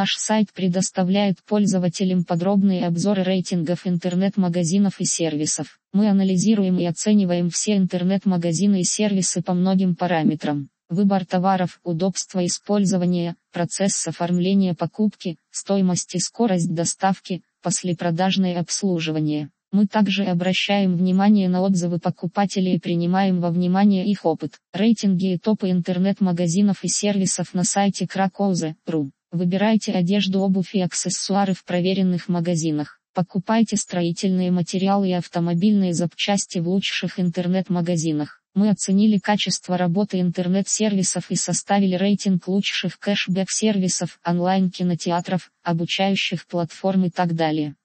Наш сайт предоставляет пользователям подробные обзоры рейтингов интернет-магазинов и сервисов. Мы анализируем и оцениваем все интернет-магазины и сервисы по многим параметрам. Выбор товаров, удобство использования, процесс оформления покупки, стоимость и скорость доставки, послепродажное обслуживание. Мы также обращаем внимание на отзывы покупателей и принимаем во внимание их опыт. Рейтинги и топы интернет-магазинов и сервисов на сайте krakoze.ru. Выбирайте одежду, обувь и аксессуары в проверенных магазинах. Покупайте строительные материалы и автомобильные запчасти в лучших интернет-магазинах. Мы оценили качество работы интернет-сервисов и составили рейтинг лучших кэшбэк-сервисов, онлайн-кинотеатров, обучающих платформ и так далее.